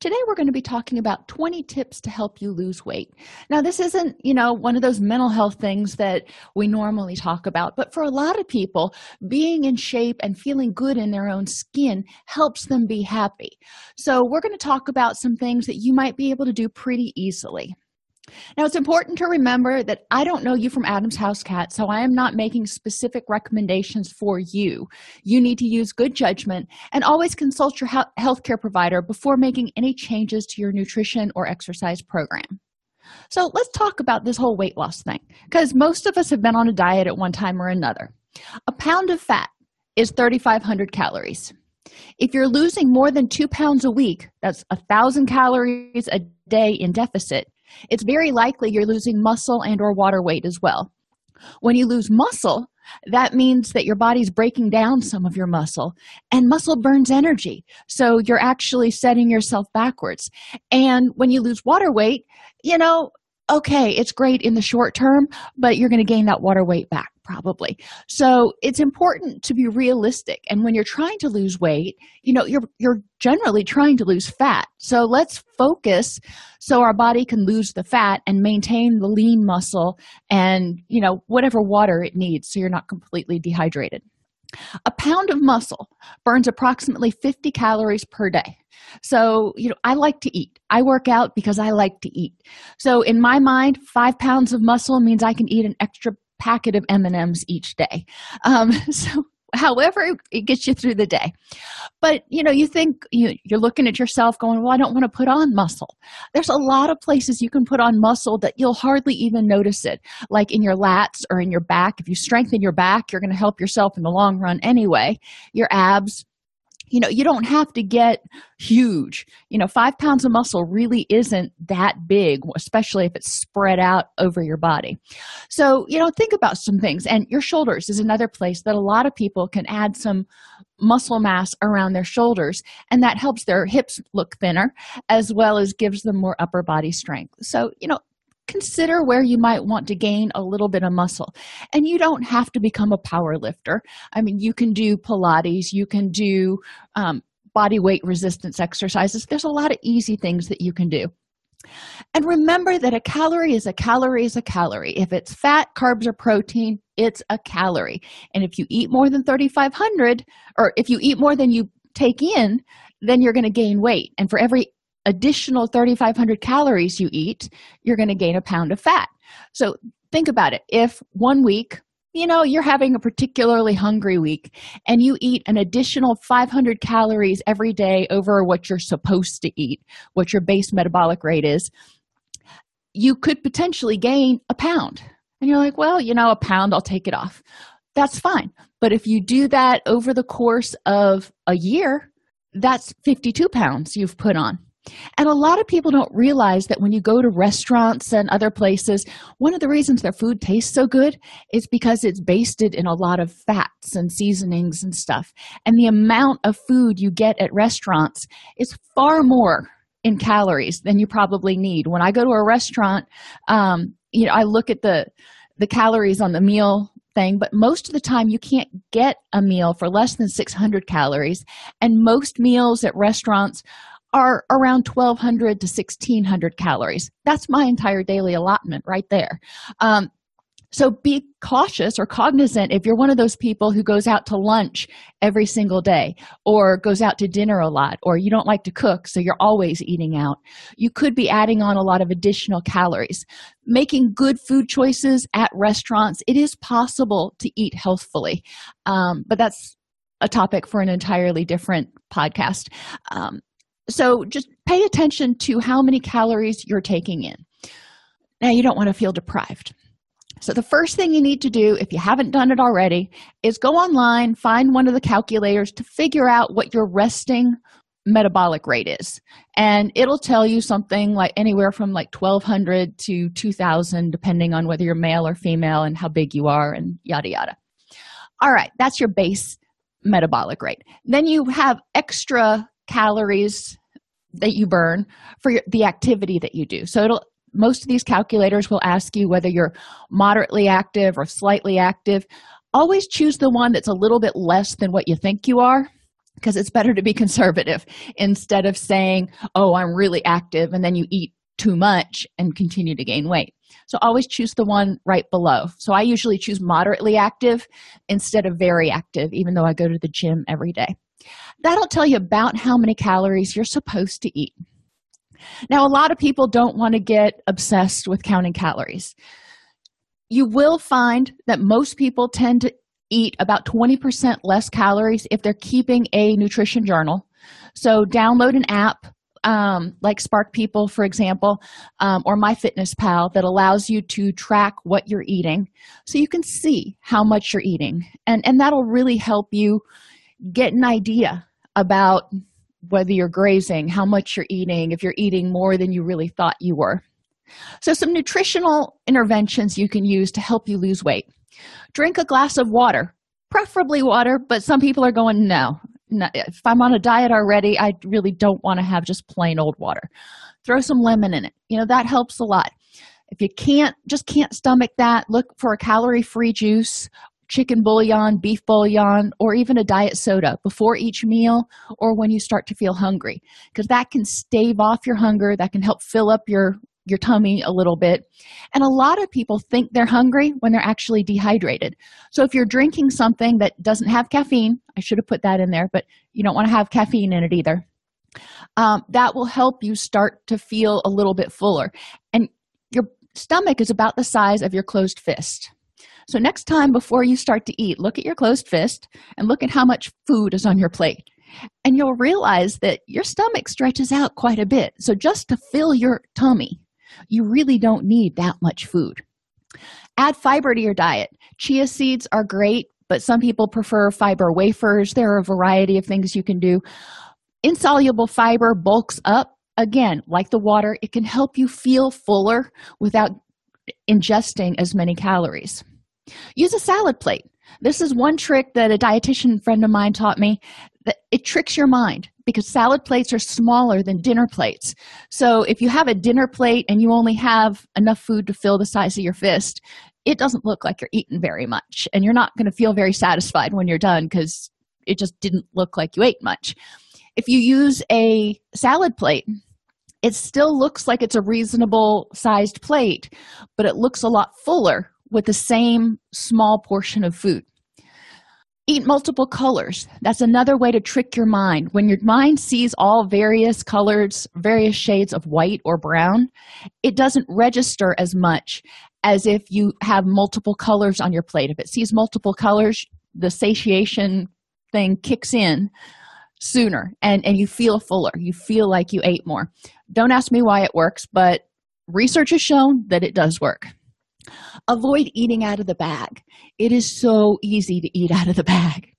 Today, we're going to be talking about 20 tips to help you lose weight. Now, this isn't, you know, one of those mental health things that we normally talk about, but for a lot of people, being in shape and feeling good in their own skin helps them be happy. So, we're going to talk about some things that you might be able to do pretty easily. Now, it's important to remember that I don't know you from Adam's house cat, so I am not making specific recommendations for you. You need to use good judgment and always consult your healthcare provider before making any changes to your nutrition or exercise program. So, let's talk about this whole weight loss thing because most of us have been on a diet at one time or another. A pound of fat is 3,500 calories. If you're losing more than two pounds a week, that's a thousand calories a day in deficit it's very likely you're losing muscle and or water weight as well. When you lose muscle that means that your body's breaking down some of your muscle and muscle burns energy. So you're actually setting yourself backwards. And when you lose water weight you know okay it's great in the short term but you're going to gain that water weight back probably. So it's important to be realistic and when you're trying to lose weight you know you're you're generally trying to lose fat. So let's focus so our body can lose the fat and maintain the lean muscle and you know whatever water it needs so you're not completely dehydrated a pound of muscle burns approximately 50 calories per day. So you know i like to eat. I work out because i like to eat. So in my mind five pounds of muscle means i can eat an extra packet of m&ms each day. Um, so however it gets you through the day. But you know you think you, you're looking at yourself going well i don't want to put on muscle. There's a lot of places you can put on muscle that you'll hardly even notice it. Like in your lats or in your back if you strengthen your back you're going to help yourself in the long run anyway. Your abs you know you don't have to get huge. You know five pounds of muscle really isn't that big especially if it's spread out over your body. So you know think about some things. And your shoulders is another place that a lot of people can add some muscle mass around their shoulders and that helps their hips look thinner as well as gives them more upper body strength. So you know consider where you might want to gain a little bit of muscle. And you don't have to become a power lifter. I mean you can do pilates you can do um, body weight resistance exercises. There's a lot of easy things that you can do. And remember that a calorie is a calorie is a calorie. If it's fat carbs or protein it's a calorie. And if you eat more than 3500 or if you eat more than you take in then you're going to gain weight. And for every additional 3500 calories you eat you're going to gain a pound of fat. So think about it. If one week you know you're having a particularly hungry week and you eat an additional 500 calories every day over what you're supposed to eat what your base metabolic rate is you could potentially gain a pound. And you're like well you know a pound i'll take it off. That's fine. But if you do that over the course of a year that's 52 pounds you've put on and a lot of people don't realize that when you go to restaurants and other places, one of the reasons their food tastes so good is because it's basted in a lot of fats and seasonings and stuff. And the amount of food you get at restaurants is far more in calories than you probably need. When I go to a restaurant, um, you know, I look at the the calories on the meal thing, but most of the time you can't get a meal for less than 600 calories. And most meals at restaurants are around 1200 to 1600 calories. That's my entire daily allotment right there. Um, so be cautious or cognizant if you're one of those people who goes out to lunch every single day or goes out to dinner a lot or you don't like to cook so you're always eating out. You could be adding on a lot of additional calories. Making good food choices at restaurants it is possible to eat healthfully. Um, but that's a topic for an entirely different podcast. Um, so just pay attention to how many calories you're taking in. Now you don't want to feel deprived. So the first thing you need to do if you haven't done it already is go online find one of the calculators to figure out what your resting metabolic rate is. And it'll tell you something like anywhere from like 1200 to 2000 depending on whether you're male or female and how big you are and yada yada. All right that's your base metabolic rate. Then you have extra calories that you burn for your, the activity that you do. So it'll most of these calculators will ask you whether you're moderately active or slightly active. Always choose the one that's a little bit less than what you think you are because it's better to be conservative instead of saying oh i'm really active and then you eat too much and continue to gain weight. So always choose the one right below. So i usually choose moderately active instead of very active even though i go to the gym every day that'll tell you about how many calories you're supposed to eat now a lot of people don't want to get obsessed with counting calories you will find that most people tend to eat about 20% less calories if they're keeping a nutrition journal. So, download an app um, like Spark People, for example, um, or MyFitnessPal that allows you to track what you're eating so you can see how much you're eating. And, and that'll really help you get an idea about whether you're grazing, how much you're eating, if you're eating more than you really thought you were. So, some nutritional interventions you can use to help you lose weight. Drink a glass of water, preferably water, but some people are going, no, if I'm on a diet already, I really don't want to have just plain old water. Throw some lemon in it. You know, that helps a lot. If you can't, just can't stomach that, look for a calorie free juice chicken bouillon, beef bouillon, or even a diet soda before each meal or when you start to feel hungry, because that can stave off your hunger, that can help fill up your your tummy a little bit. And a lot of people think they're hungry when they're actually dehydrated. So if you're drinking something that doesn't have caffeine, I should have put that in there, but you don't want to have caffeine in it either. Um, that will help you start to feel a little bit fuller. And your stomach is about the size of your closed fist. So, next time before you start to eat, look at your closed fist and look at how much food is on your plate and you'll realize that your stomach stretches out quite a bit. So, just to fill your tummy, you really don't need that much food. Add fiber to your diet. Chia seeds are great, but some people prefer fiber wafers. There are a variety of things you can do. Insoluble fiber bulks up. Again, like the water, it can help you feel fuller without ingesting as many calories. Use a salad plate. This is one trick that a dietitian friend of mine taught me that it tricks your mind because salad plates are smaller than dinner plates. So if you have a dinner plate and you only have enough food to fill the size of your fist, it doesn't look like you're eating very much and you're not going to feel very satisfied when you're done because it just didn't look like you ate much. If you use a salad plate, it still looks like it's a reasonable sized plate, but it looks a lot fuller with the same small portion of food. Eat multiple colors. That's another way to trick your mind. When your mind sees all various colors, various shades of white or brown, it doesn't register as much as if you have multiple colors on your plate. If it sees multiple colors, the satiation thing kicks in sooner and, and you feel fuller. You feel like you ate more. Don't ask me why it works, but research has shown that it does work. Avoid eating out of the bag. It is so easy to eat out of the bag,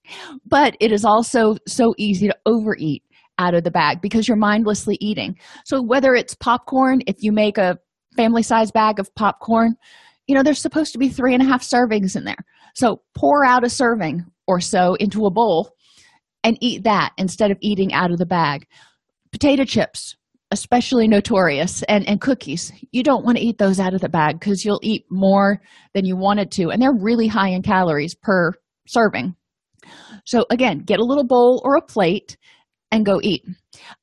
but it is also so easy to overeat out of the bag because you're mindlessly eating. So, whether it's popcorn, if you make a family size bag of popcorn, you know, there's supposed to be three and a half servings in there. So, pour out a serving or so into a bowl and eat that instead of eating out of the bag. Potato chips, especially notorious and and cookies. You don't want to eat those out of the bag because you'll eat more than you wanted to and they're really high in calories per serving. So again get a little bowl or a plate and go eat.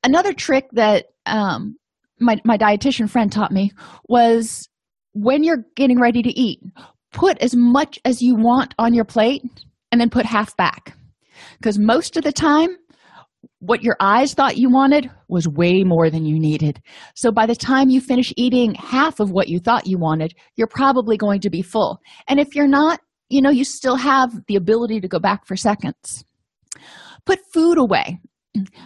Another trick that um, my, my dietitian friend taught me was when you're getting ready to eat put as much as you want on your plate and then put half back because most of the time what your eyes thought you wanted was way more than you needed. So by the time you finish eating half of what you thought you wanted, you're probably going to be full. And if you're not, you know, you still have the ability to go back for seconds. Put food away.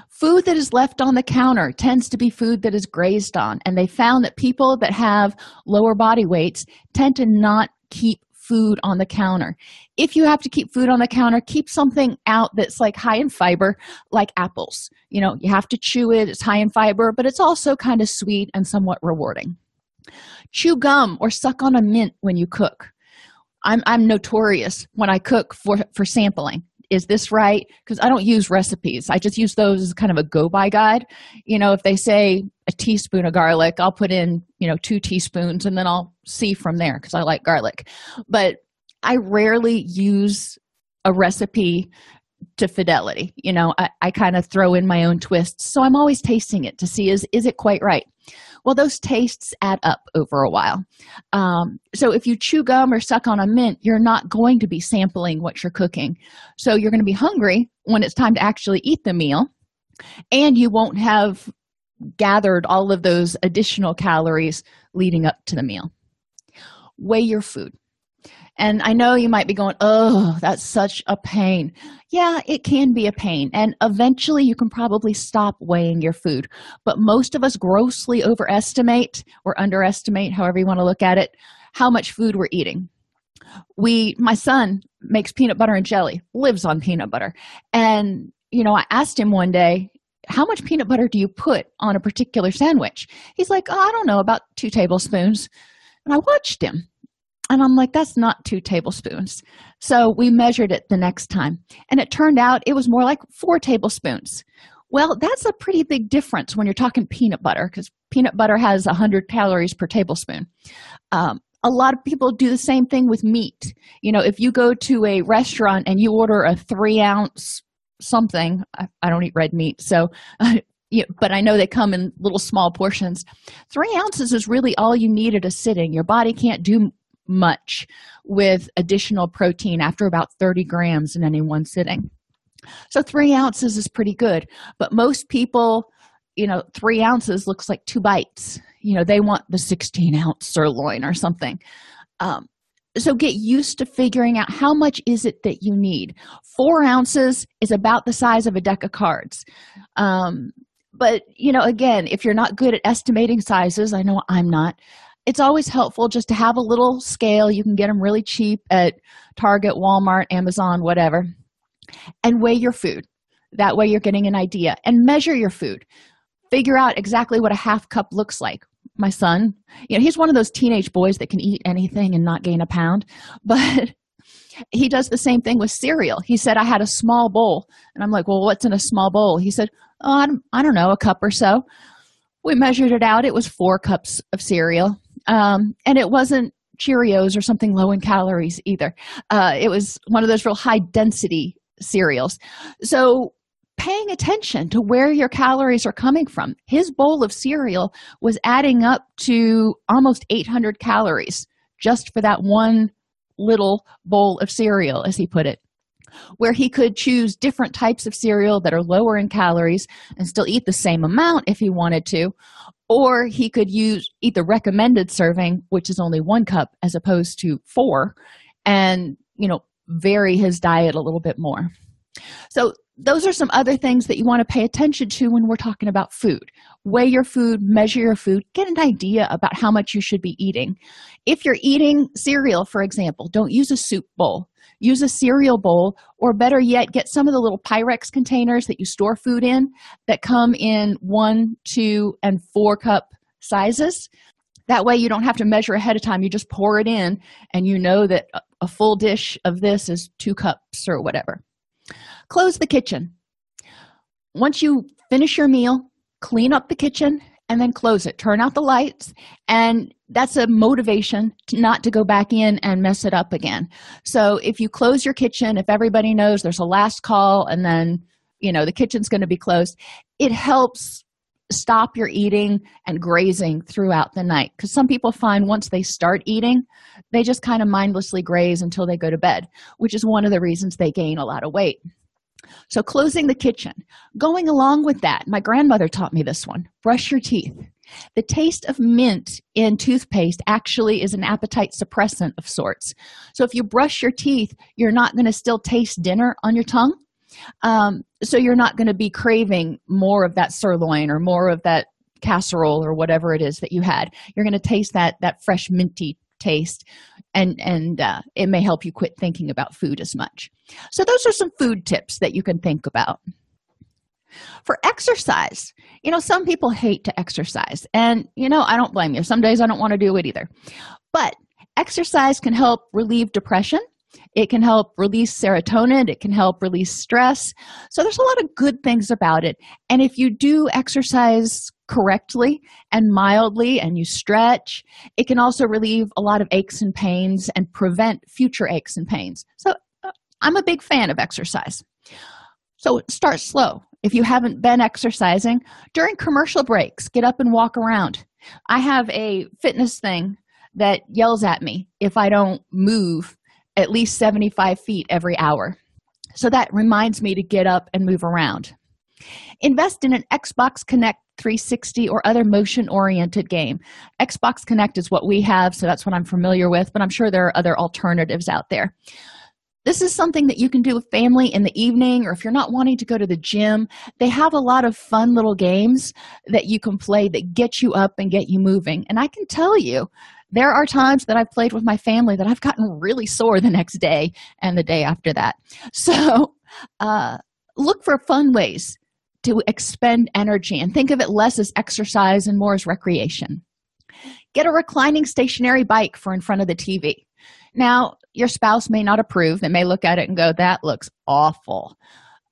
Food that is left on the counter tends to be food that is grazed on. And they found that people that have lower body weights tend to not keep food on the counter. If you have to keep food on the counter keep something out that's like high in fiber like apples. You know you have to chew it it's high in fiber but it's also kind of sweet and somewhat rewarding. Chew gum or suck on a mint when you cook. I'm i'm notorious when i cook for for sampling is this right? Because i don't use recipes. I just use those as kind of a go by guide. You know if they say a teaspoon of garlic i'll put in you know two teaspoons and then i'll see from there because i like garlic. But i rarely use a recipe to fidelity. You know i, I kind of throw in my own twists. So i'm always tasting it to see is is it quite right well those tastes add up over a while. Um, so if you chew gum or suck on a mint you're not going to be sampling what you're cooking. So you're going to be hungry when it's time to actually eat the meal and you won't have gathered all of those additional calories leading up to the meal. Weigh your food and I know you might be going, oh, that's such a pain. Yeah, it can be a pain. And eventually you can probably stop weighing your food. But most of us grossly overestimate or underestimate, however you want to look at it, how much food we're eating. We, my son makes peanut butter and jelly, lives on peanut butter. And, you know, I asked him one day, how much peanut butter do you put on a particular sandwich? He's like, oh, I don't know, about two tablespoons. And I watched him and I'm like, that's not two tablespoons. So we measured it the next time, and it turned out it was more like four tablespoons. Well, that's a pretty big difference when you're talking peanut butter because peanut butter has 100 calories per tablespoon. Um, a lot of people do the same thing with meat. You know, if you go to a restaurant and you order a three ounce something, I, I don't eat red meat, so. Uh, yeah, but I know they come in little small portions. Three ounces is really all you need at a sitting. Your body can't do much with additional protein after about 30 grams in any one sitting. So, three ounces is pretty good, but most people, you know, three ounces looks like two bites. You know, they want the 16 ounce sirloin or something. Um, so get used to figuring out how much is it that you need four ounces is about the size of a deck of cards um, but you know again if you're not good at estimating sizes i know i'm not it's always helpful just to have a little scale. You can get them really cheap at Target, Walmart, Amazon, whatever, and weigh your food. That way, you're getting an idea and measure your food. Figure out exactly what a half cup looks like. My son, you know, he's one of those teenage boys that can eat anything and not gain a pound, but he does the same thing with cereal. He said, I had a small bowl. And I'm like, Well, what's in a small bowl? He said, Oh, I don't, I don't know, a cup or so. We measured it out. It was four cups of cereal um, and it wasn't cheerios or something low in calories either. Uh, it was one of those real high density cereals. So paying attention to where your calories are coming from. His bowl of cereal was adding up to almost 800 calories just for that one little bowl of cereal as he put it where he could choose different types of cereal that are lower in calories and still eat the same amount if he wanted to or he could use eat the recommended serving which is only one cup as opposed to four and you know vary his diet a little bit more. So those are some other things that you want to pay attention to when we're talking about food. Weigh your food measure your food get an idea about how much you should be eating. If you're eating cereal for example don't use a soup bowl use a cereal bowl or better yet get some of the little pyrex containers that you store food in that come in one two and four cup sizes. That way you don't have to measure ahead of time. You just pour it in and you know that a full dish of this is two cups or whatever. Close the kitchen. Once you finish your meal clean up the kitchen and then close it. Turn out the lights and that's a motivation to not to go back in and mess it up again so if you close your kitchen if everybody knows there's a last call and then you know the kitchen's going to be closed it helps stop your eating and grazing throughout the night because some people find once they start eating they just kind of mindlessly graze until they go to bed which is one of the reasons they gain a lot of weight so, closing the kitchen. Going along with that, my grandmother taught me this one brush your teeth. The taste of mint in toothpaste actually is an appetite suppressant of sorts. So, if you brush your teeth, you're not going to still taste dinner on your tongue. Um, so, you're not going to be craving more of that sirloin or more of that casserole or whatever it is that you had. You're going to taste that, that fresh minty taste and and uh, it may help you quit thinking about food as much so those are some food tips that you can think about for exercise. You know some people hate to exercise and you know i don't blame you. Some days i don't want to do it either. But exercise can help relieve depression. It can help release serotonin. It can help release stress. So there's a lot of good things about it. And if you do exercise correctly and mildly and you stretch it can also relieve a lot of aches and pains and prevent future aches and pains. So uh, i'm a big fan of exercise. So start slow if you haven't been exercising during commercial breaks get up and walk around. I have a fitness thing that yells at me if i don't move at least 75 feet every hour. So that reminds me to get up and move around. Invest in an xbox Kinect 360 or other motion oriented game. Xbox Kinect is what we have so that's what i'm familiar with but i'm sure there are other alternatives out there this is something that you can do with family in the evening or if you're not wanting to go to the gym they have a lot of fun little games that you can play that get you up and get you moving and i can tell you there are times that i've played with my family that i've gotten really sore the next day and the day after that so uh, look for fun ways to expend energy and think of it less as exercise and more as recreation. Get a reclining stationary bike for in front of the TV. Now, your spouse may not approve. They may look at it and go, That looks awful.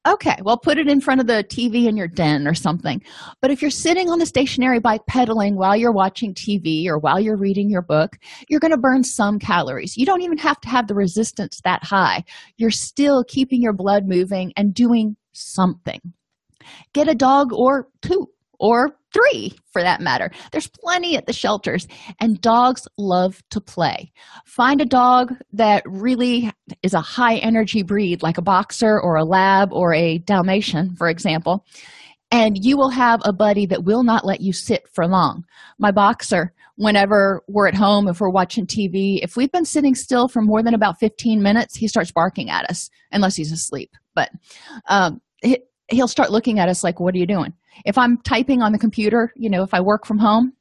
Okay, well, put it in front of the TV in your den or something. But if you're sitting on the stationary bike pedaling while you're watching TV or while you're reading your book, you're going to burn some calories. You don't even have to have the resistance that high. You're still keeping your blood moving and doing something get a dog or two or three for that matter. There's plenty at the shelters, and dogs love to play. Find a dog that really is a high energy breed, like a boxer or a lab or a Dalmatian, for example, and you will have a buddy that will not let you sit for long. My boxer, whenever we're at home, if we're watching TV, if we've been sitting still for more than about 15 minutes, he starts barking at us, unless he's asleep. But um, he'll start looking at us like what are you doing? If i'm typing on the computer you know if i work from home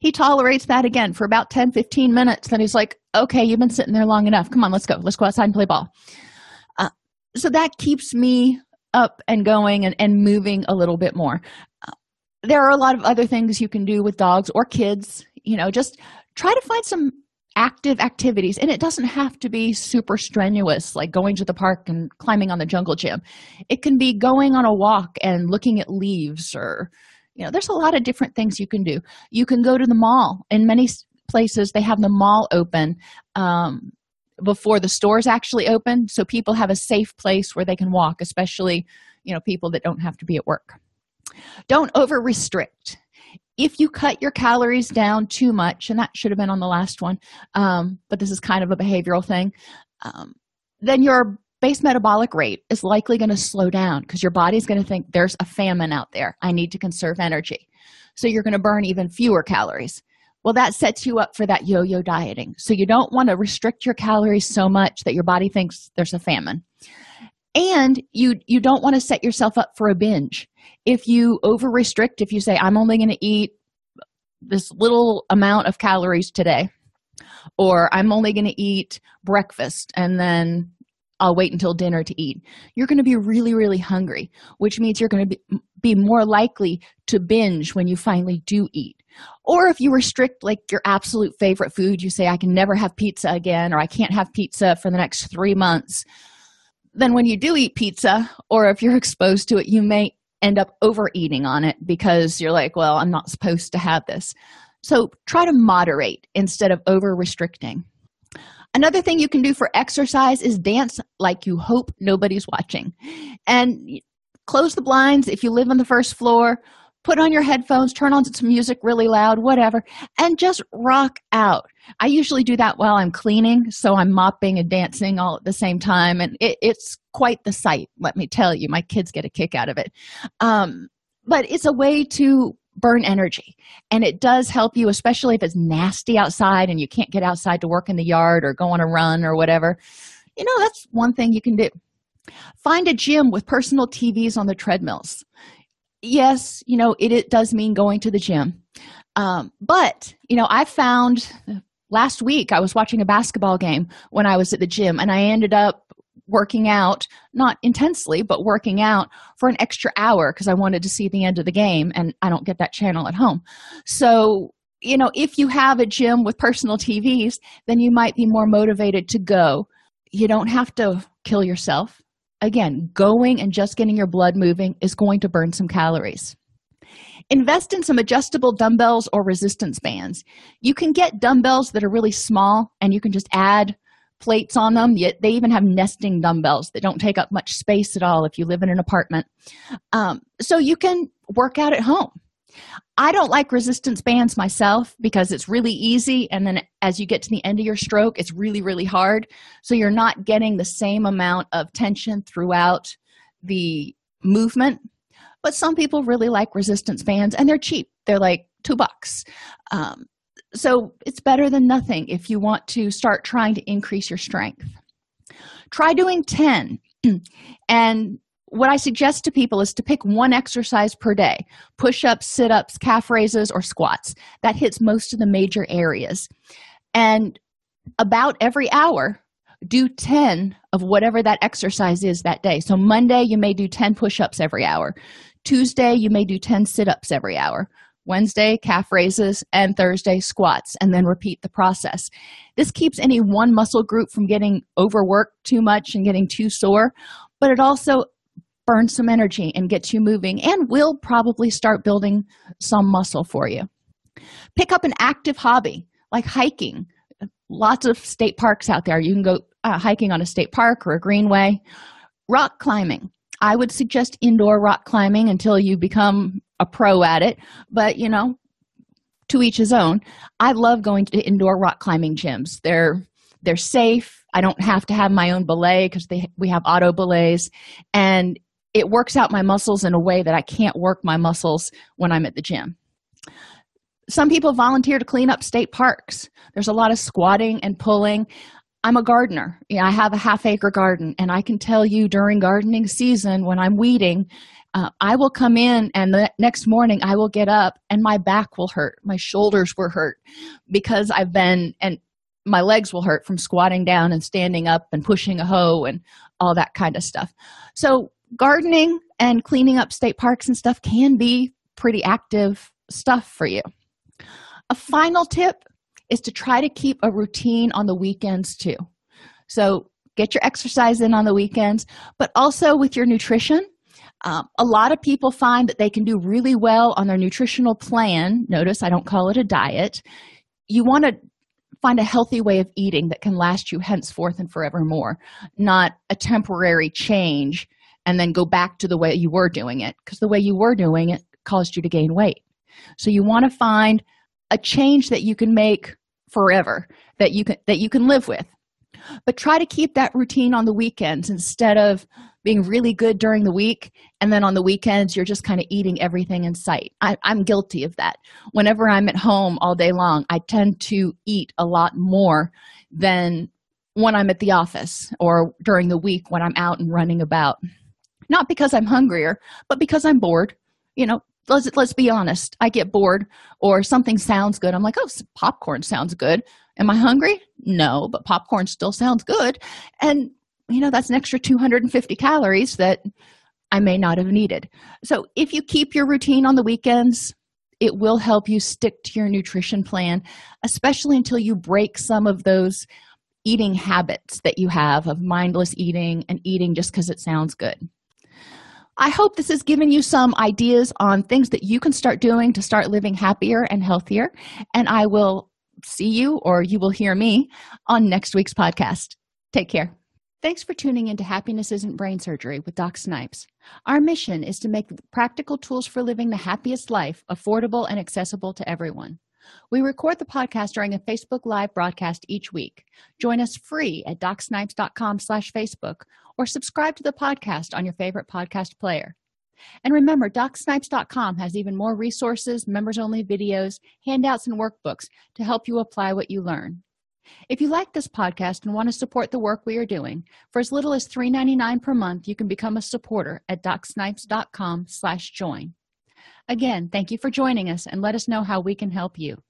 he tolerates that again for about 10 15 minutes. Then he's like okay you've been sitting there long enough. Come on let's go. Let's go outside and play ball. Uh, so that keeps me up and going and, and moving a little bit more. Uh, there are a lot of other things you can do with dogs or kids. You know just try to find some active activities and it doesn't have to be super strenuous like going to the park and climbing on the jungle gym. It can be going on a walk and looking at leaves or you know there's a lot of different things you can do. You can go to the mall. In many places they have the mall open um, before the stores actually open so people have a safe place where they can walk especially you know people that don't have to be at work. Don't over restrict if you cut your calories down too much and that should have been on the last one um, but this is kind of a behavioral thing um, then your base metabolic rate is likely going to slow down because your body's going to think there's a famine out there. I need to conserve energy. So you're going to burn even fewer calories. Well that sets you up for that yo-yo dieting. So you don't want to restrict your calories so much that your body thinks there's a famine. And you you don't want to set yourself up for a binge if you over restrict if you say i'm only going to eat this little amount of calories today or i'm only going to eat breakfast and then i'll wait until dinner to eat you're going to be really really hungry which means you're going to be, be more likely to binge when you finally do eat. Or if you restrict like your absolute favorite food you say i can never have pizza again or i can't have pizza for the next three months then when you do eat pizza or if you're exposed to it you may end up overeating on it because you're like well i'm not supposed to have this. So try to moderate instead of over restricting another thing you can do for exercise is dance like you hope nobody's watching. And close the blinds if you live on the first floor put on your headphones turn on some music really loud whatever and just rock out. I usually do that while i'm cleaning so i'm mopping and dancing all at the same time and it, it's quite the sight let me tell you. My kids get a kick out of it. Um, but it's a way to burn energy and it does help you especially if it's nasty outside and you can't get outside to work in the yard or go on a run or whatever. You know that's one thing you can do. Find a gym with personal tvs on the treadmills yes you know it, it does mean going to the gym. Um, but you know i found last week i was watching a basketball game when i was at the gym and i ended up working out not intensely but working out for an extra hour because i wanted to see the end of the game and i don't get that channel at home. So you know if you have a gym with personal tvs then you might be more motivated to go. You don't have to kill yourself again going and just getting your blood moving is going to burn some calories. Invest in some adjustable dumbbells or resistance bands. You can get dumbbells that are really small and you can just add plates on them. They even have nesting dumbbells that don't take up much space at all if you live in an apartment. Um, so you can work out at home i don't like resistance bands myself because it's really easy and then as you get to the end of your stroke it's really really hard. So you're not getting the same amount of tension throughout the movement. But some people really like resistance bands and they're cheap. They're like two bucks. Um, so it's better than nothing if you want to start trying to increase your strength. Try doing 10 and what i suggest to people is to pick one exercise per day. Push-ups sit-ups calf raises or squats. That hits most of the major areas. And about every hour do 10 of whatever that exercise is that day. So monday you may do 10 push-ups every hour. Tuesday you may do 10 sit-ups every hour. Wednesday, calf raises, and Thursday, squats, and then repeat the process. This keeps any one muscle group from getting overworked too much and getting too sore, but it also burns some energy and gets you moving and will probably start building some muscle for you. Pick up an active hobby like hiking. Lots of state parks out there. You can go uh, hiking on a state park or a greenway. Rock climbing. I would suggest indoor rock climbing until you become a pro at it, but you know, to each his own. I love going to indoor rock climbing gyms. They're they're safe. I don't have to have my own belay because they we have auto belays and it works out my muscles in a way that I can't work my muscles when I'm at the gym. Some people volunteer to clean up state parks. There's a lot of squatting and pulling. I'm a gardener. Yeah, I have a half acre garden, and I can tell you during gardening season when I'm weeding, uh, I will come in and the next morning I will get up and my back will hurt. My shoulders were hurt because I've been, and my legs will hurt from squatting down and standing up and pushing a hoe and all that kind of stuff. So, gardening and cleaning up state parks and stuff can be pretty active stuff for you. A final tip is to try to keep a routine on the weekends too. So, get your exercise in on the weekends, but also with your nutrition um, a lot of people find that they can do really well on their nutritional plan. Notice I don't call it a diet. You want to find a healthy way of eating that can last you henceforth and forevermore, not a temporary change and then go back to the way you were doing it because the way you were doing it caused you to gain weight. So you want to find a change that you can make forever that you can that you can live with. But try to keep that routine on the weekends instead of being really good during the week and then on the weekends you're just kind of eating everything in sight I, i'm guilty of that whenever i'm at home all day long i tend to eat a lot more than when i'm at the office or during the week when i'm out and running about not because i'm hungrier but because i'm bored. You know let's let's be honest. I get bored or something sounds good. I'm like oh popcorn sounds good. Am i hungry? No but popcorn still sounds good. And you know that's an extra 250 calories that i may not have needed. So if you keep your routine on the weekends it will help you stick to your nutrition plan especially until you break some of those eating habits that you have of mindless eating and eating just because it sounds good i hope this has given you some ideas on things that you can start doing to start living happier and healthier and i will see you or you will hear me on next week's podcast take care Thanks for tuning in to Happiness Isn't Brain Surgery with Doc Snipes. Our mission is to make practical tools for living the happiest life affordable and accessible to everyone. We record the podcast during a Facebook Live broadcast each week. Join us free at docsnipes.com slash Facebook or subscribe to the podcast on your favorite podcast player. And remember, docsnipes.com has even more resources, members-only videos, handouts, and workbooks to help you apply what you learn. If you like this podcast and want to support the work we are doing, for as little as $3.99 per month, you can become a supporter at docsnipes.com slash join. Again, thank you for joining us and let us know how we can help you.